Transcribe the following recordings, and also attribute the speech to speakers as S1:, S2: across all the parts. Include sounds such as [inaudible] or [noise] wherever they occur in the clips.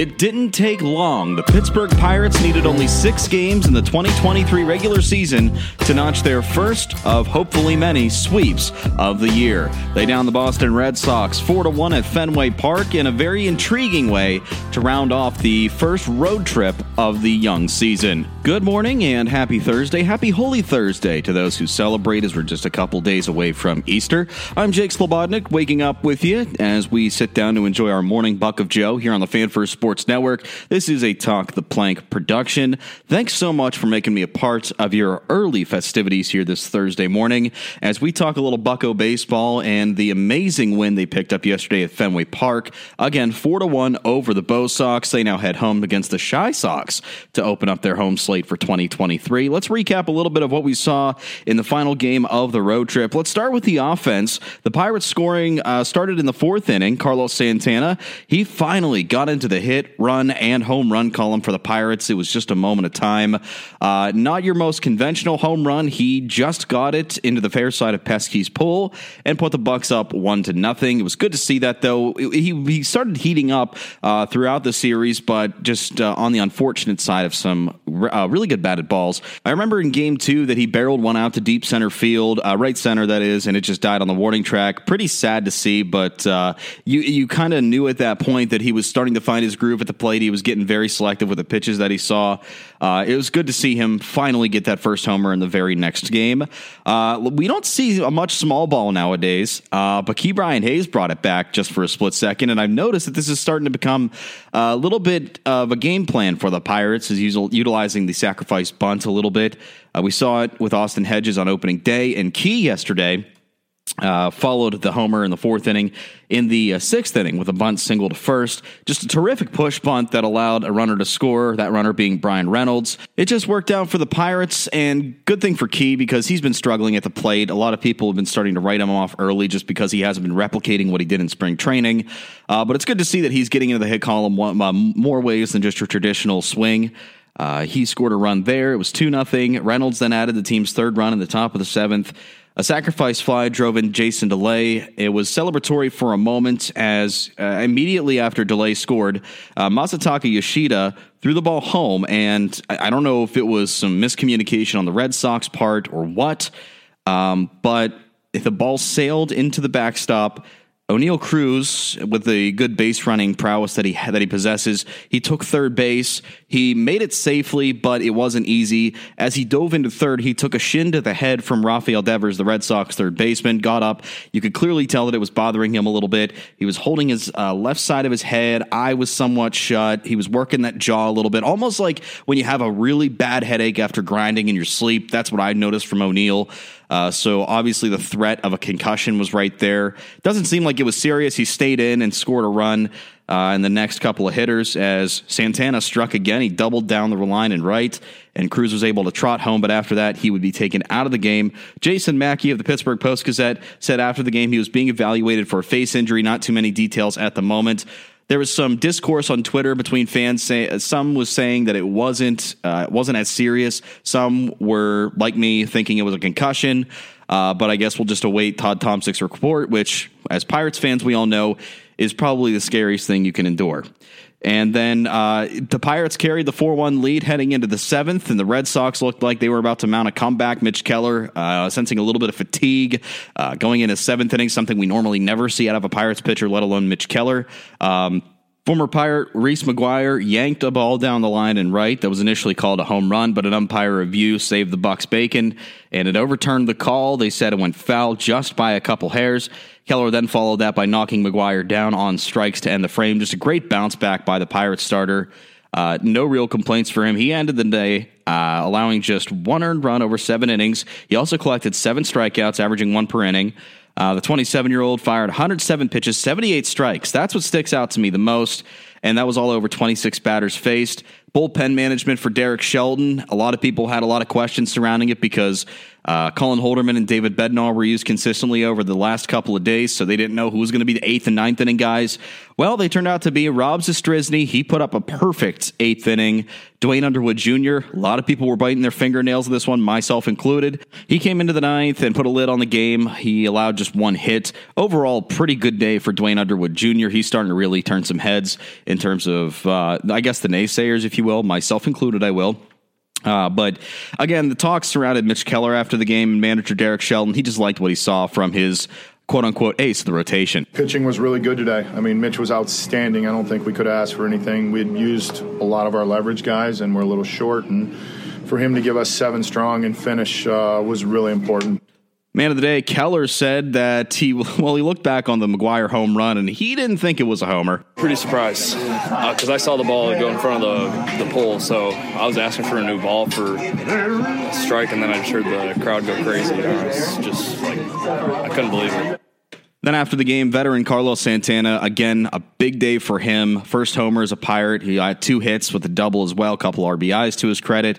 S1: It didn't take long. The Pittsburgh Pirates needed only six games in the 2023 regular season to notch their first of hopefully many sweeps of the year. They downed the Boston Red Sox 4 to 1 at Fenway Park in a very intriguing way to round off the first road trip of the young season. Good morning and happy Thursday. Happy Holy Thursday to those who celebrate as we're just a couple days away from Easter. I'm Jake Slebodnick, waking up with you as we sit down to enjoy our morning Buc of Joe here on the Fan First Sports Sports Network. This is a Talk the Plank production. Thanks so much for making me a part of your early festivities here this Thursday morning as we talk a little Bucco baseball and the amazing win they picked up yesterday at Fenway Park. Again, 4 to 1 over the Bo Sox. They now head home against the Chi Sox to open up their home slate for 2023. Let's recap a little bit of what we saw in the final game of the road trip. Let's start with the offense. The Pirates scoring uh, started in the fourth inning. Carlos Santana, he finally got into the hit hit, run, and home run column for the Pirates. It was just a moment of time. Uh, not your most conventional home run. He just got it into the fair side of Pesky's Pole and put the Bucs up one to nothing. It was good to see that though. He he started heating up uh, throughout the series, but just uh, on the unfortunate side of some uh, really good batted balls. I remember in Game Two that he barreled one out to deep center field, uh, right center that is, and it just died on the warning track. Pretty sad to see, but uh, you you kind of knew at that point that he was starting to find his groove at the plate. He was getting very selective with the pitches that he saw. Uh, it was good to see him finally get that first homer in the very next game. Uh, we don't see a much small ball nowadays, uh, but Brian Hayes brought it back just for a split second, and I've noticed that this is starting to become a little bit of a game plan for the Pirates, is the sacrifice bunt a little bit. Uh, we saw it with Austin Hedges on opening day, and Key yesterday uh, followed the homer in the fourth inning. In the uh, sixth inning, with a bunt single to first, just a terrific push bunt that allowed a runner to score. That runner being Bryan Reynolds. It just worked out for the Pirates, and good thing for Key because he's been struggling at the plate. A lot of people have been starting to write him off early just because he hasn't been replicating what he did in spring training. Uh, but it's good to see that he's getting into the hit column one, uh, more ways than just your traditional swing. Uh, he scored a run there. It was 2 0. Reynolds then added the team's third run in the top of the seventh. A sacrifice fly drove in Jason Delay. It was celebratory for a moment as uh, immediately after Delay scored, uh, Masataka Yoshida threw the ball home. And I, I, don't know if it was some miscommunication on the Red Sox part or what, um, but if the ball sailed into the backstop, Oneil Cruz, with the good base running prowess that he that he possesses, he took third base. He made it safely, but it wasn't easy. As he dove into third, he took a shin to the head from Rafael Devers, the Red Sox third baseman. Got up. You could clearly tell that it was bothering him a little bit. He was holding his uh, left side of his head. Eye was somewhat shut. He was working that jaw a little bit, almost like when you have a really bad headache after grinding in your sleep. That's what I noticed from Oneil. Uh, so obviously the threat of a concussion was right there. Doesn't seem like it was serious. He stayed in and scored a run uh, in the next couple of hitters as Santana struck again. He doubled down the line and right, and Cruz was able to trot home. But after that, he would be taken out of the game. Jason Mackey of the Pittsburgh Post Gazette said after the game he was being evaluated for a face injury. Not too many details at the moment there was some discourse on Twitter between fans. Say, some was saying that it wasn't uh, wasn't as serious. Some were like me, thinking it was a concussion. Uh, but I guess we'll just await Todd Tomczyk's report, which, as Pirates fans, we all know is probably the scariest thing you can endure. And then uh, the Pirates carried the 4 1 lead heading into the seventh, and the Red Sox looked like they were about to mount a comeback. Mitch Keller uh, sensing a little bit of fatigue uh, going into seventh inning, something we normally never see out of a Pirates pitcher, let alone Mitch Keller. Um, Former Pirate Reese McGuire yanked a ball down the line and right that was initially called a home run, but an umpire review saved the Bucs bacon and it overturned the call. They said it went foul just by a couple hairs. Keller then followed that by knocking McGuire down on strikes to end the frame. Just a great bounce back by the Pirates starter. Uh, no real complaints for him. He ended the day uh, allowing just one earned run over seven innings. He also collected seven strikeouts, averaging one per inning. Uh, the 27 year old fired 107 pitches, 78 strikes. That's what sticks out to me the most. And that was all over 26 batters faced. Bullpen management for Derek Shelton. A lot of people had a lot of questions surrounding it because Uh, Colin Holderman and David Bednar were used consistently over the last couple of days, so they didn't know who was going to be the eighth and ninth inning guys. Well, they turned out to be Rob Zastryzny. He put up a perfect eighth inning. Duane Underwood Jr., a lot of people were biting their fingernails in this one, myself included. He came into the ninth and put a lid on the game. He allowed just one hit. Overall, pretty good day for Duane Underwood Jr. He's starting to really turn some heads in terms of, uh, I guess, the naysayers, if you will, myself included, I will. Uh, but again, the talk surrounded Mitch Keller after the game and manager Derek Shelton. He just liked what he saw from his quote unquote ace of the rotation.
S2: Pitching was really good today. I mean, Mitch was outstanding. I don't think we could ask for anything. We had used a lot of our leverage guys and we're a little short. And for him to give us seven strong and finish uh, was really important.
S1: Man of the day, Keller said that he, [laughs] well, he looked back on the McGuire home run and he didn't think it was a homer.
S3: Pretty surprised because uh, I saw the ball go in front of the, the pole, so I was asking for a new ball for a strike, and then I just heard the crowd go crazy. I was just like, I couldn't believe it.
S1: Then after the game, veteran Carlos Santana, again, a big day for him. First homer as a Pirate. He had two hits with a double as well, a couple RBIs to his credit.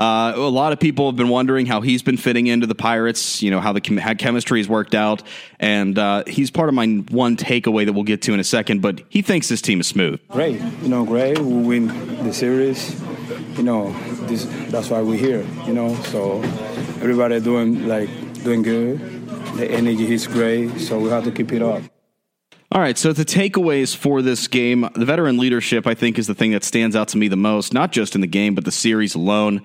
S1: Uh, a lot of people have been wondering how he's been fitting into the Pirates, you know, how the how chemistry has worked out. And uh, he's part of my one takeaway that we'll get to in a second, but he thinks this team is smooth.
S4: Great. You know, great. We win the series. You know, this, that's why we're here, you know. So everybody doing, like, doing good. The energy is great, so we have to keep it up.
S1: All right, so the takeaways for this game, the veteran leadership, I think, is the thing that stands out to me the most, not just in the game, but the series alone.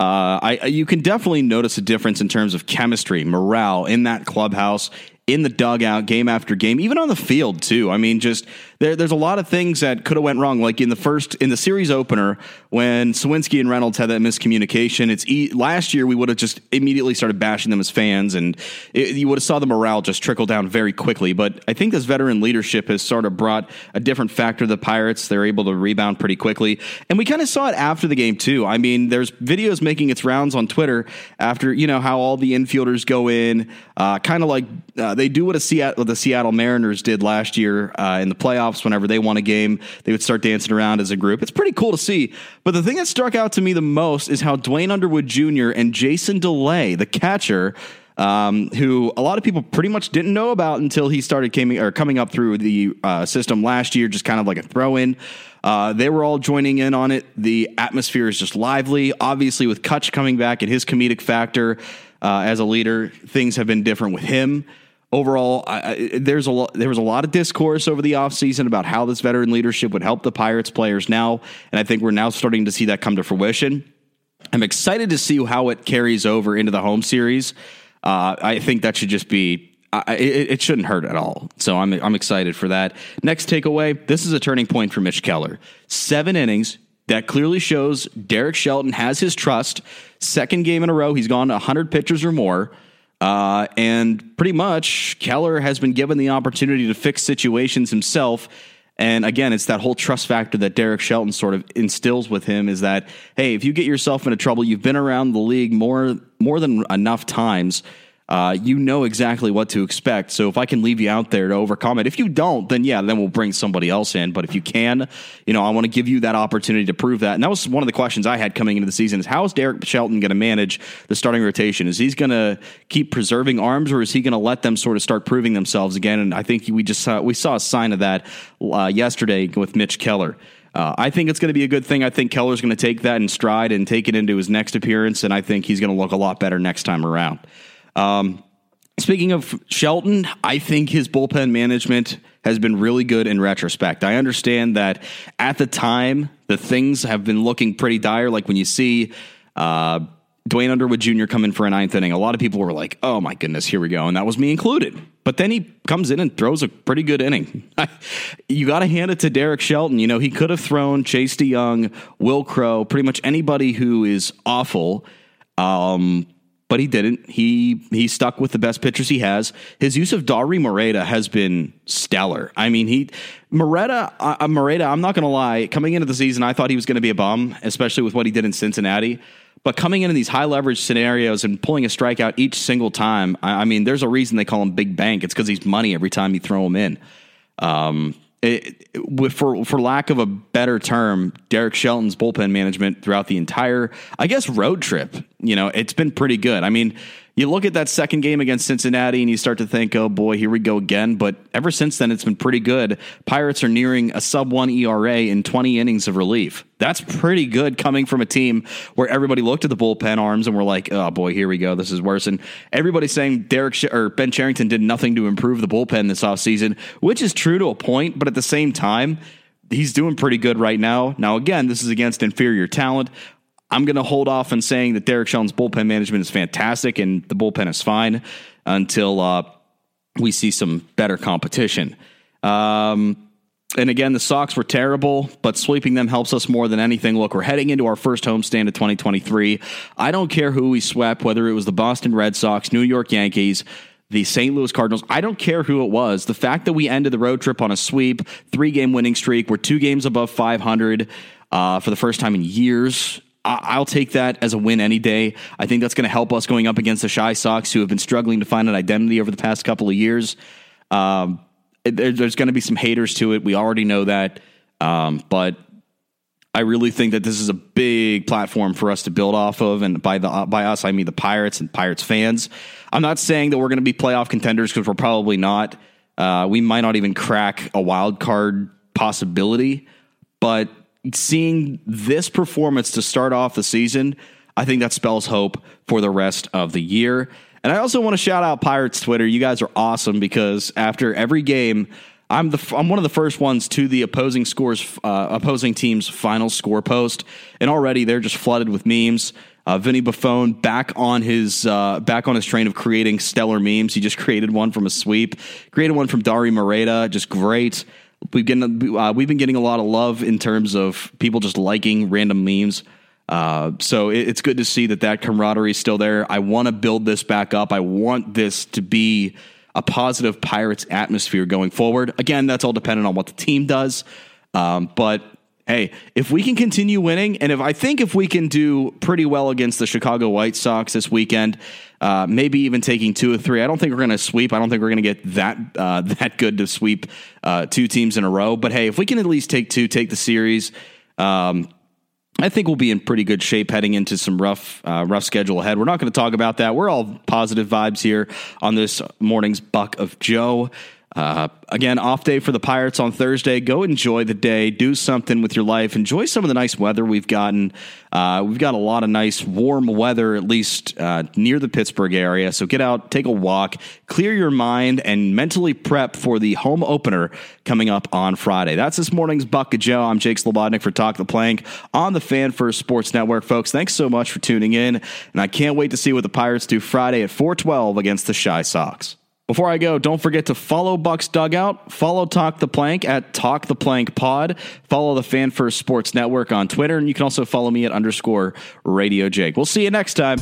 S1: Uh, I, you can definitely notice a difference in terms of chemistry, morale in that clubhouse, in the dugout, game after game, even on the field too. I mean, just there, there's a lot of things that could have went wrong. Like in the first in the series opener when Suwinski and Reynolds had that miscommunication. It's e- last year we would have just immediately started bashing them as fans, and it, you would have saw the morale just trickle down very quickly. But I think this veteran leadership has sort of brought a different factor to the Pirates. They're able to rebound pretty quickly, and we kind of saw it after the game too. I mean, there's videos making its rounds on Twitter after you know how all the infielders go in, uh, kind of like uh, they do what a Seattle, the Seattle Mariners did last year uh, in the playoffs whenever they won a game, they would start dancing around as a group. It's pretty cool to see. But the thing that struck out to me the most is how Duane Underwood Jr. and Jason Delay, the catcher, um, who a lot of people pretty much didn't know about until he started coming or coming up through the uh, system last year, just kind of like a throw in. Uh, they were all joining in on it. The atmosphere is just lively. Obviously, with Cutch coming back and his comedic factor uh, as a leader, things have been different with him overall, I, there's a lot, there was a lot of discourse over the offseason about how this veteran leadership would help the Pirates players now, and I think we're now starting to see that come to fruition. I'm excited to see how it carries over into the home series. Uh, I think that should just be. it, it, shouldn't hurt at all. So I'm I'm excited for that. Next takeaway: This is a turning point for Mitch Keller. Seven innings, that clearly shows Derek Shelton has his trust. Second game in a row, he's gone 100 pitchers or more. Uh, and pretty much, Keller has been given the opportunity to fix situations himself. And again, it's that whole trust factor that Derek Shelton sort of instills with him is that, hey, if you get yourself into trouble, you've been around the league more more than enough times uh, you know exactly what to expect. So if I can leave you out there to overcome it, if you don't, then yeah, then we'll bring somebody else in. But if you can, you know, I want to give you that opportunity to prove that. And that was one of the questions I had coming into the season: is how is Derek Shelton going to manage the starting rotation? Is he's going to keep preserving arms, or is he going to let them sort of start proving themselves again? And I think we just saw, we saw a sign of that uh, yesterday with Mitch Keller. Uh, I think it's going to be a good thing. I think Keller's going to take that in stride and take it into his next appearance, and I think he's going to look a lot better next time around. Um, speaking of Shelton, I think his bullpen management has been really good in retrospect. I understand that at the time, the things have been looking pretty dire. Like when you see uh, Duane Underwood Jr. come in for a ninth inning, a lot of people were like, oh my goodness, here we go. And that was me included. But then he comes in and throws a pretty good inning. [laughs] you got to hand it to Derek Shelton. You know, he could have thrown Chase De Jong, Will Crowe, pretty much anybody who is awful. Um, but he didn't. He he stuck with the best pitchers he has. His use of Dauri Moreta has been stellar. I mean, he Moreta uh, uh Moreta. I'm not going to lie. Coming into the season, I thought he was going to be a bum, especially with what he did in Cincinnati. But coming in in these high leverage scenarios and pulling a strikeout each single time, I, I mean, there's a reason they call him Big Bank. It's because he's money every time you throw him in. Um, it, it, for for lack of a better term, Derek Shelton's bullpen management throughout the entire, I guess, road trip. You know, it's been pretty good. I mean, you look at that second game against Cincinnati and you start to think, oh boy, here we go again. But ever since then, it's been pretty good. Pirates are nearing a sub one ERA in 20 innings of relief. That's pretty good coming from a team where everybody looked at the bullpen arms and were like, oh boy, here we go. This is worse. And everybody's saying Derek Sh- or Ben Cherington did nothing to improve the bullpen this offseason, which is true to a point. But at the same time, he's doing pretty good right now. Now, again, this is against inferior talent. I'm going to hold off on saying that Derek Shelton's bullpen management is fantastic and the bullpen is fine until uh, we see some better competition. Um, and again, the Sox were terrible, but sweeping them helps us more than anything. Look, we're heading into our first homestand of 2023. I don't care who we swept, whether it was the Boston Red Sox, New York Yankees, the St. Louis Cardinals. I don't care who it was. The fact that we ended the road trip on a sweep, three game winning streak, we're two games above 500 uh, for the first time in years. I'll take that as a win any day. I think that's going to help us going up against the Chi Sox, who have been struggling to find an identity over the past couple of years. Um, there's going to be some haters to it. We already know that. Um, but I really think that this is a big platform for us to build off of. And by the by us, I mean the Pirates and Pirates fans. I'm not saying that we're going to be playoff contenders because we're probably not. Uh, we might not even crack a wild card possibility, but seeing this performance to start off the season, I think that spells hope for the rest of the year. And I also want to shout out Pirates Twitter. You guys are awesome because after every game, I'm the I'm one of the first ones to the opposing scores uh, opposing team's final score post, and already they're just flooded with memes. Uh, Vinny Buffon back on his uh, back on his train of creating stellar memes. He just created one from a sweep, created one from Dauri Moreta, just great. We've uh, we've been getting a lot of love in terms of people just liking random memes. Uh, so it, it's good to see that that camaraderie is still there. I want to build this back up. I want this to be a positive Pirates atmosphere going forward. Again, that's all dependent on what the team does. Um, but hey, if we can continue winning, and if I think if we can do pretty well against the Chicago White Sox this weekend, uh, maybe even taking two or three. I don't think we're going to sweep. I don't think we're going to get that uh, [laughs] that good to sweep uh, two teams in a row. But hey, if we can at least take two, take the series. Um, I think we'll be in pretty good shape heading into some rough, uh, rough schedule ahead. We're not going to talk about that. We're all positive vibes here on this morning's Buc of Joe. Uh, again, off day for the Pirates on Thursday. Go enjoy the day. Do something with your life. Enjoy some of the nice weather we've gotten. Uh, we've got a lot of nice warm weather, at least uh, near the Pittsburgh area. So get out, take a walk, clear your mind, and mentally prep for the home opener coming up on Friday. That's this morning's Buc of Joe. I'm Jake Slebodnick for Talk the Plank on the Fan First Sports Network. Folks, thanks so much for tuning in. And I can't wait to see what the Pirates do Friday at 412 against the Chi Sox. Before I go, don't forget to follow Bucs Dugout, follow Talk the Plank at Talk the Plank Pod, follow the Fan First Sports Network on Twitter, and you can also follow me at underscore Radio Jake. We'll see you next time.